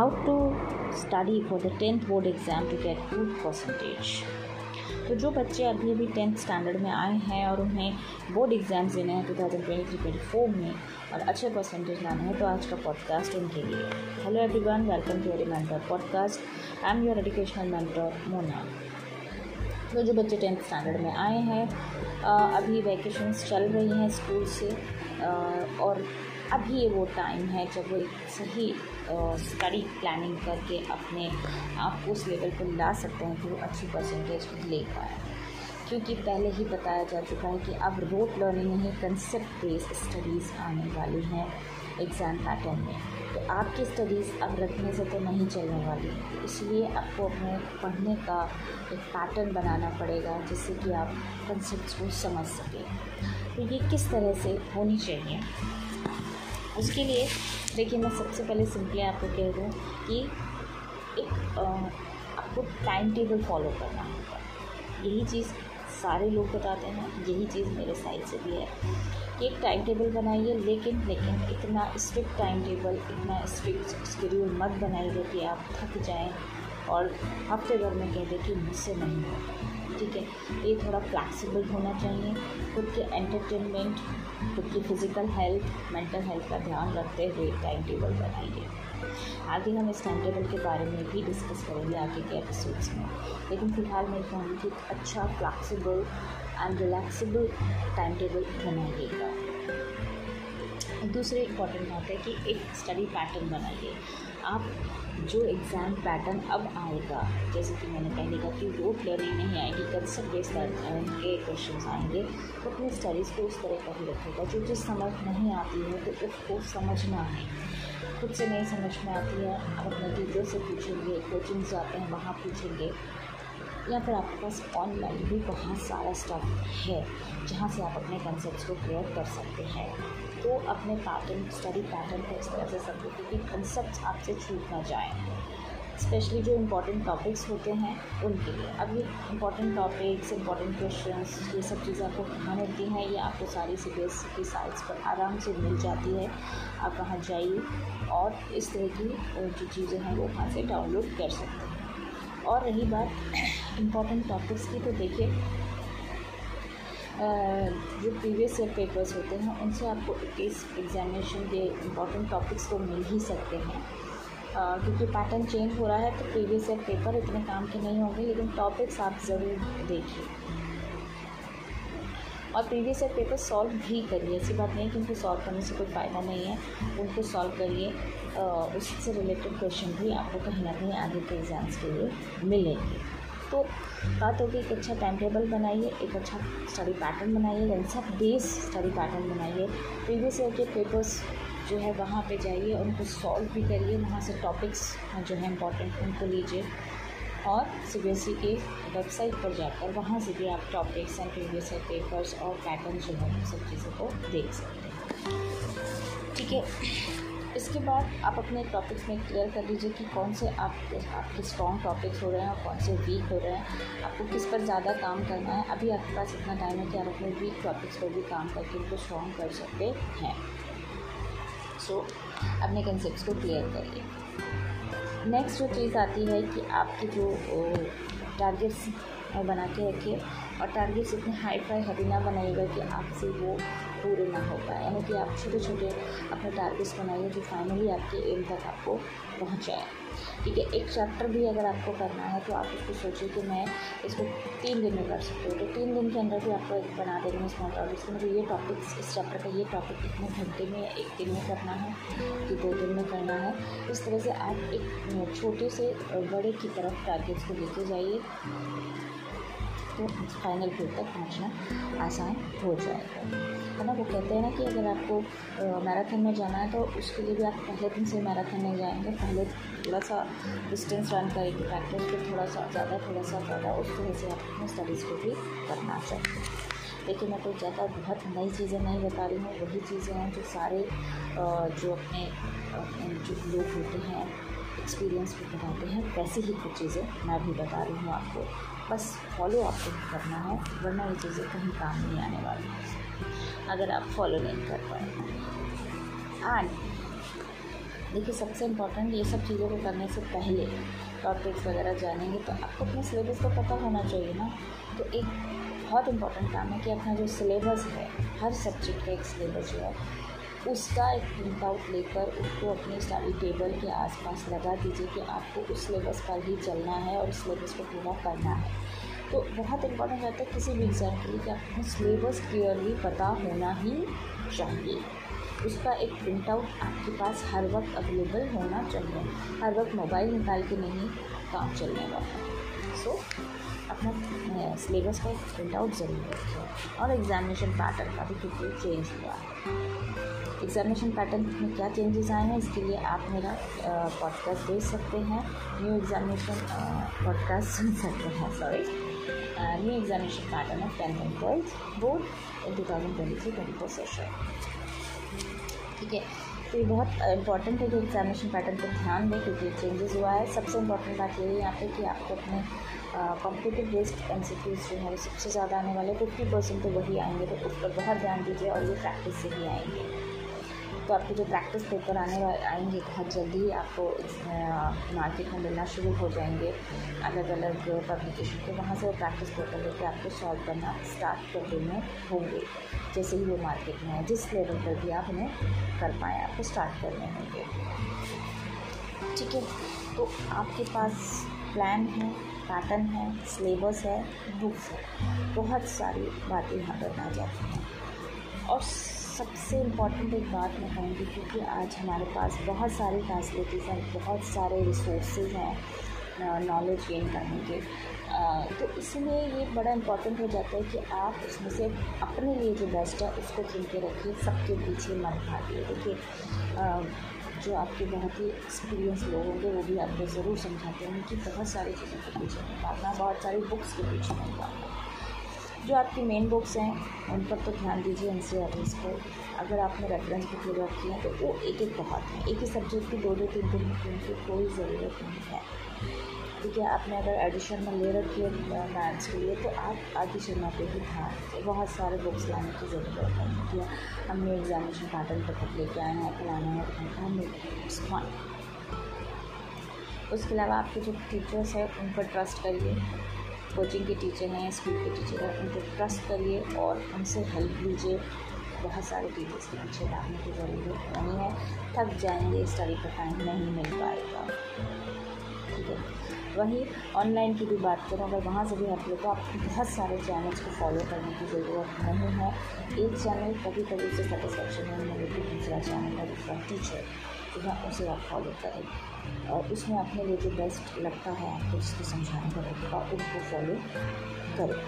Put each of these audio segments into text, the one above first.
how to study for the 10th board exam to get good percentage. तो जो बच्चे अभी अभी टेंथ स्टैंडर्ड में आए हैं और उन्हें बोर्ड एग्ज़ाम्स देने हैं two thousand twenty three twenty four में और अच्छे परसेंटेज लाने हैं तो आज का पॉडकास्ट उनके लिए। Hello everyone welcome to your mentor podcast I am your educational mentor Mona तो जो बच्चे टेंथ स्टैंडर्ड में आए हैं अभी वैकेशंस चल रही हैं स्कूल से और अभी ये वो टाइम है जब वो एक सही स्टडी प्लानिंग करके अपने आप उस लेवल पर ला सकते हैं कि वो अच्छी परसेंटेज ले पाए। क्योंकि पहले ही बताया जा चुका है कि अब रोट लर्निंग नहीं कंसेप्ट बेस स्टडीज़ आने वाली हैं एग्ज़ाम पैटर्न में। तो आपकी स्टडीज़ अब रखने से तो नहीं चलने वाली। इसलिए आपको अपने पढ़ने का एक पैटर्न बनाना पड़ेगा जिससे कि आप कंसेप्ट को समझ सकें। तो ये किस तरह से होनी चाहिए? उसके लिए, देखिए मैं सबसे पहले सिंपली आपको कह दूँ कि एक आपको टाइम टेबल फॉलो करना होगा। यही चीज़ सारे लोग बताते हैं, यही चीज़ मेरे साइड से भी है कि एक टाइम टेबल बनाइए, लेकिन लेकिन इतना स्ट्रिक्ट टाइम टेबल इतना स्ट्रिक्ट शेड्यूल मत बनाइए कि आप थक जाएँ और हफ़्ते भर में कह दें कि मुझसे नहीं होगा। ठीक है। ये थोड़ा फ्लैक्सीबल होना चाहिए। खुद के एंटरटेनमेंट खुद की फ़िज़िकल हेल्थ मेंटल हेल्थ का ध्यान रखते हुए टाइम टेबल बनाइए। आगे हम इस टाइम टेबल के बारे में भी डिस्कस करेंगे आगे के एपिसोड्स में। लेकिन फ़िलहाल मैं कहूँगी कि अच्छा flexible and relaxable time table बनाइएगा। दूसरी इंपॉर्टेंट बात है कि एक स्टडी पैटर्न बनाइए। आप जो एग्ज़ाम पैटर्न अब आएगा, जैसे कि मैंने पहले कहा कि रोड लर्निंग नहीं आएगी कंसेप्ट बेस्ड के क्वेश्चन आएँगे तो अपनी स्टडीज़ को उस तरह का ही रखेगा, जो चीज़ समझ नहीं आती है तो उसको समझना है। खुद से नहीं समझ में आती है, आप अपने टीचर से पूछेंगे कोचिंग जाते हैं, वहाँ पूछेंगे, या फिर आपके पास ऑनलाइन भी बहुत सारा स्टफ़ है, जहाँ से आप अपने कंसेप्ट को क्लियर कर सकते हैं। तो अपने पैटर्न स्टडी पैटर्न को इस तरह से समझो क्योंकि कंसेप्ट आपसे छूट ना जाए। स्पेशली जो इम्पोर्टेंट टॉपिक्स होते हैं, उनके लिए। अब ये इम्पोर्टेंट टॉपिक्स इम्पोर्टेंट क्वेश्चन ये सब चीज़ें आपको कहाँ मिलती हैं, ये आपको सारी सी बी एस की साइट्स पर आराम से मिल जाती है। आप वहाँ जाइए और इस तरह की जो चीज़ें हैं वो वहाँ से डाउनलोड कर सकते हैं। और रही बात इम्पोर्टेंट टॉपिक्स की तो देखिए जो प्रीवियस ईयर पेपर्स होते हैं, उनसे आपको इस एग्जामिनेशन के इंपॉर्टेंट टॉपिक्स तो मिल ही सकते हैं। क्योंकि पैटर्न चेंज हो रहा है तो प्रीवियस ईयर पेपर इतने काम के नहीं होंगे, लेकिन टॉपिक्स आप ज़रूर देखिए। और प्रीवियस ईयर पेपर सॉल्व भी करिए। ऐसी बात नहीं क्योंकि सॉल्व करने से कोई फ़ायदा नहीं है, उनको सॉल्व करिए। उससे रिलेटेड क्वेश्चन भी आपको कहीं ना कहीं आगे के एग्ज़ाम्स के लिए मिलेंगे। तो बात होगी एक अच्छा टाइम टेबल बनाइए, एक अच्छा स्टडी पैटर्न बनाइए आंसर बेस स्टडी पैटर्न बनाइए। प्रीवियस ईयर के पेपर्स जो है वहाँ पे जाइए, उनको सॉल्व भी करिए, वहाँ से टॉपिक्स जो है इम्पोर्टेंट उनको लीजिए। और सी बी एस ई के वेबसाइट पर जाकर वहाँ से भी आप topics and previous year papers और पैटर्न जो है, सब चीज़ों को देख सकते हैं। ठीक है? इसके बाद आप अपने टॉपिक्स में क्लियर कर लीजिए कि कौन से आप आपके स्ट्रॉन्ग टॉपिक्स हो रहे हैं और कौन से वीक हो रहे हैं। आपको किस पर ज़्यादा काम करना है? अभी आपके पास इतना टाइम है कि आप अपने वीक टॉपिक्स पर भी काम करके उनको स्ट्रॉन्ग कर सकते हैं। सो so, अपने कंसेप्ट को क्लियर करिए नेक्स्ट जो चीज़ आती है कि आपके जो टारगेट्स बना के रखिए। और टारगेट्स इतने हाई फाई हैवी ना बनाइएगा कि आपसे वो पूरे ना हो पाए। यानी कि आप छोटे छोटे अपने टारगेट्स बनाइए जो फाइनली आपके एम तक आपको पहुँचाए। ठीक है, एक चैप्टर भी अगर आपको करना है तो आप उसको सोचिए कि मैं इसको तीन दिन में कर सकती हूँ। तो तीन दिन के अंदर भी आपको एक बना देंगे स्मॉल टॉपिक्स मुझे ये टॉपिक्स इस चैप्टर का ये टॉपिक इतने घंटे में, एक दिन में करना है कि दो दिन में करना है। इस तरह से आप एक छोटे से, बड़े की तरफ़ टारगेट्स को लेके जाइए। तो फाइनल गोल तक पहुँचना आसान हो जाएगा। है ना, वो कहते हैं ना कि अगर आपको मैराथन में जाना है तो उसके लिए भी आप पहले दिन से मैराथन नहीं जाएँगे, पहले थोड़ा सा डिस्टेंस रन करेंगे प्रैक्टिस फिर थोड़ा सा ज़्यादा थोड़ा सा ज़्यादा, उस तरह से आप अपने स्टडीज़ को भी करना चाहिए लेकिन मैं कोई ज़्यादा बहुत नई चीज़ें नहीं बता रही हूँ, वही चीज़ें हैं जो सारे जो अपने जो लोग होते हैं एक्सपीरियंस भी बताते हैं। वैसे ही कुछ चीज़ें मैं भी बता रही हूँ आपको। बस फॉलो आपको करना है, वरना ये चीज़ें कहीं काम नहीं आने वाली। अगर आप फॉलो नहीं कर पाए। एंड देखिए सबसे इम्पोर्टेंट ये सब चीज़ों को करने से पहले टॉपिक्स वगैरह जानेंगे तो आपको अपने सिलेबस को पता होना चाहिए ना। तो एक बहुत इम्पोर्टेंट काम है कि अपना जो सिलेबस है, हर सब्जेक्ट का एक सिलेबस जो है उसका एक प्रिंट आउट लेकर उसको अपने स्टडी टेबल के आसपास लगा दीजिए कि आपको उस सिलेबस पर ही चलना है और उस सिलेबस को पूरा करना है। तो बहुत इम्पोर्टेंट रहता है किसी भी एग्ज़ाम के लिए कि आपको सिलेबस क्लियरली पता होना ही चाहिए। उसका एक प्रिंट आउट आपके पास हर वक्त अवेलेबल होना चाहिए। हर वक्त मोबाइल निकाल के नहीं काम चलने वाला। सो अपना सिलेबस का एक प्रिंट आउट ज़रूर रखें और एग्ज़ामिनेशन पैटर्न का भी क्योंकि चेंज हुआ है। एग्ज़ामिनेशन पैटर्न में क्या चेंजेस आए हैं, इसके लिए आप मेरा पॉडकास्ट देख सकते हैं। न्यू एग्ज़ामिनेशन पॉडकास्ट सुन सकते हैं sorry new examination pattern of tenth and twelfth board in two thousand twenty three twenty four session ठीक है? तो ये बहुत इंपॉर्टेंट है कि एग्जामिनेशन पैटर्न पर ध्यान दें, क्योंकि चेंजेस हुआ है। सबसे इंपॉर्टेंट बात यही है यहाँ पे कि आपको अपने कॉम्पिटेटिव बेस्ड एम जो है सबसे ज़्यादा आने वाले फिफ्टी परसेंट तो वही आएँगे तो उस पर बहुत ध्यान दीजिए और ये प्रैक्टिस से ही आएँगे। तो आपके जो प्रैक्टिस पेपर आने आएँगे बहुत जल्दी, आपको मार्केट में मिलना शुरू हो जाएँगे। अलग अलग पब्लिकेशन के वहाँ से वो प्रैक्टिस पेपर लेके आपको सॉल्व करना स्टार्ट कर देने होंगे। जैसे ही वो मार्केट में है जिस लेवल पर भी आप उन्हें कर पाएँ, आपको स्टार्ट करने होंगे। ठीक है? तो आपके पास प्लान है पैटर्न है सिलेबस है बुक्स है। बहुत सारी बातें यहाँ पर आ जाती हैं। और सबसे इंपॉर्टेंट एक बात मैं कहूँगी क्योंकि आज हमारे पास बहुत सारी फैसिलिटीज़ हैं, बहुत सारे रिसोर्सेज हैं नॉलेज गेन करने के। तो इसलिए ये बड़ा इंपॉर्टेंट हो जाता है कि आप उसमें से अपने लिए जो बेस्ट है, उसको चुन के रखिए, सबके पीछे मत भागिए, देखिए। जो आपके बहुत ही एक्सपीरियंस लोग होंगे, वो भी आपको ज़रूर समझाते हैं कि बहुत सारी चीज़ों के पीछे नहीं भागना, बहुत सारी बुक्स के पीछे नहीं भागना। जो आपकी मेन बुक्स हैं, उन पर तो ध्यान दीजिए एन सी पर। अगर आपने रेफरेंस बुक ले रखी है तो वो एक एक बहुत है। एक ही सब्जेक्ट की दो दो तीन तीन बुक की कोई ज़रूरत नहीं है। ठीक है आपने अगर एडिशन में ले रखी है मैथ्स के लिए तो आप आदि शर्मा पे ही ध्यान बहुत सारे बुक्स लाने की ज़रूरत है। हमने एग्जामिनेशन पैटर्न पर खुद लेके आए हैं फलाना है हमने उसके अलावा आपके जो टीचर्स हैं, उन पर ट्रस्ट करिए। कोचिंग के टीचर हैं स्कूल के टीचर हैं, उनको ट्रस्ट करिए और उनसे हेल्प लीजिए। बहुत सारे टीचर्स के पीछे डालने की ज़रूरत नहीं है। थक जाएँगे स्टडी का टाइम नहीं मिल पाएगा। ठीक है? वहीं ऑनलाइन की भी बात करूँ, अगर वहाँ से भी हेल्प ले तो आपको बहुत सारे चैनल्स को फॉलो करने की ज़रूरत नहीं है। एक चैनल कभी कभी उसे सेटिस्फेक्शन नहीं मिलेगी, दूसरा चैनल का दूसरा टीचर तो उसे आप फॉलो करें। और उसमें अपने लिए जो बेस्ट लगता है आपको उसको समझाने का तरीका उसको फॉलो करें।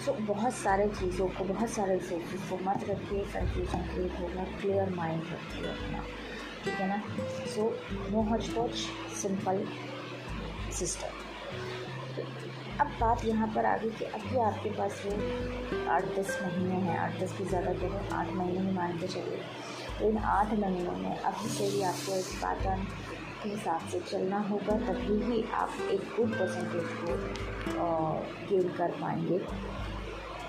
सो so, बहुत सारे चीज़ों को बहुत सारे रिसोर्सेज को मत रखिए कन्फ्यूज़न क्रिएट होगा क्लियर माइंड रखिए अपना। ठीक है ना? So no hotch potch simple system अब बात यहाँ पर आ गई कि अभी आपके पास वो आठ दस महीने हैं, आठ दस की ज़्यादा करें आठ महीने ही मान के चलिए। तो इन आठ महीनों में अभी से ही आपको इस पैटर्न के हिसाब से चलना होगा, तभी ही आप एक गुड परसेंटेज को गेन कर पाएँगे।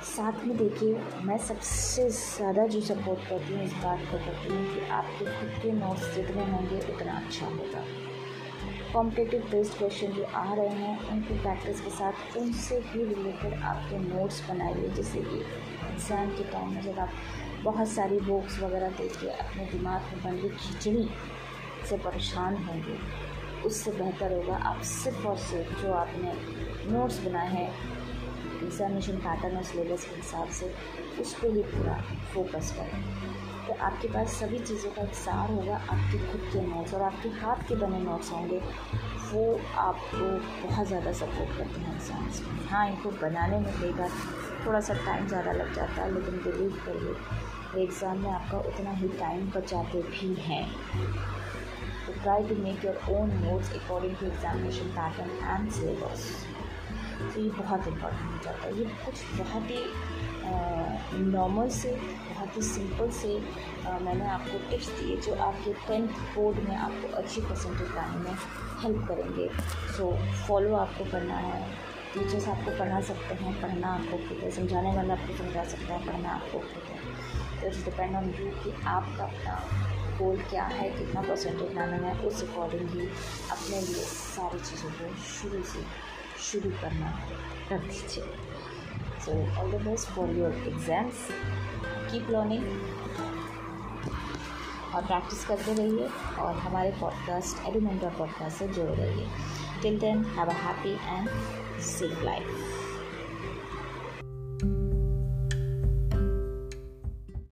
साथ में देखिए, मैं सबसे ज़्यादा जो सपोर्ट करती हूँ इस बात को करती हूँ कि आपके खुद के नोट्स जितने होंगे, उतना अच्छा होगा। कॉम्पिटेटिव बेस्ड क्वेश्चन जो आ रहे हैं, उनकी प्रैक्टिस के साथ उनसे ही रिलेटेड आपके नोट्स बनाइए जैसे कि एग्ज़ाम के टाइम में जब आप बहुत सारी बुक्स वगैरह देख के अपने दिमाग में बन रही खिचड़ी से परेशान होंगे। उससे बेहतर होगा आप सिर्फ़ और सिर्फ़ जो आपने नोट्स बनाए हैं एग्जामिनेशन पैटर्न और सिलेबस के हिसाब से उस पर ही पूरा फोकस करें। तो आपके पास सभी चीज़ों का एक सार होगा, आपके खुद के नोट्स और आपके हाथ के बने नोट्स होंगे, वो आपको बहुत ज़्यादा सपोर्ट करते हैं एग्ज़ाम्स में। हाँ इनको बनाने में कई बार थोड़ा सा टाइम ज़्यादा लग जाता है, लेकिन बिलीव करिए एग्ज़ाम में आपका उतना ही टाइम बचाते भी हैं। तो try to make your own notes according to examination pattern and syllabus तो ये बहुत इम्पोर्टेंट हो जाता है। ये कुछ बहुत ही नॉर्मल से बहुत ही सिंपल से आ, मैंने आपको टिप्स दिए जो आपके टेंथ बोर्ड में आपको अच्छी परसेंटेज लाने में हेल्प करेंगे। सो so, फॉलो आपको करना है टीचर्स आपको पढ़ा सकते हैं पढ़ना आपको खुद है समझाने वाला आपको समझा सकता है पढ़ना आपको खुद है। इट्स डिपेंड ऑन यू कि आपका अपना गोल क्या है कितना परसेंटेज लाना है उस अकॉर्डिंग ही अपने लिए सारी चीज़ों को शुरू से शुरू करना रख दीजिए। सो all the best for your exams keep learning और प्रैक्टिस करते रहिए और हमारे पॉडकास्ट एडुमेंटा पॉडकास्ट से जुड़े रहिए। Till then have a happy and safe life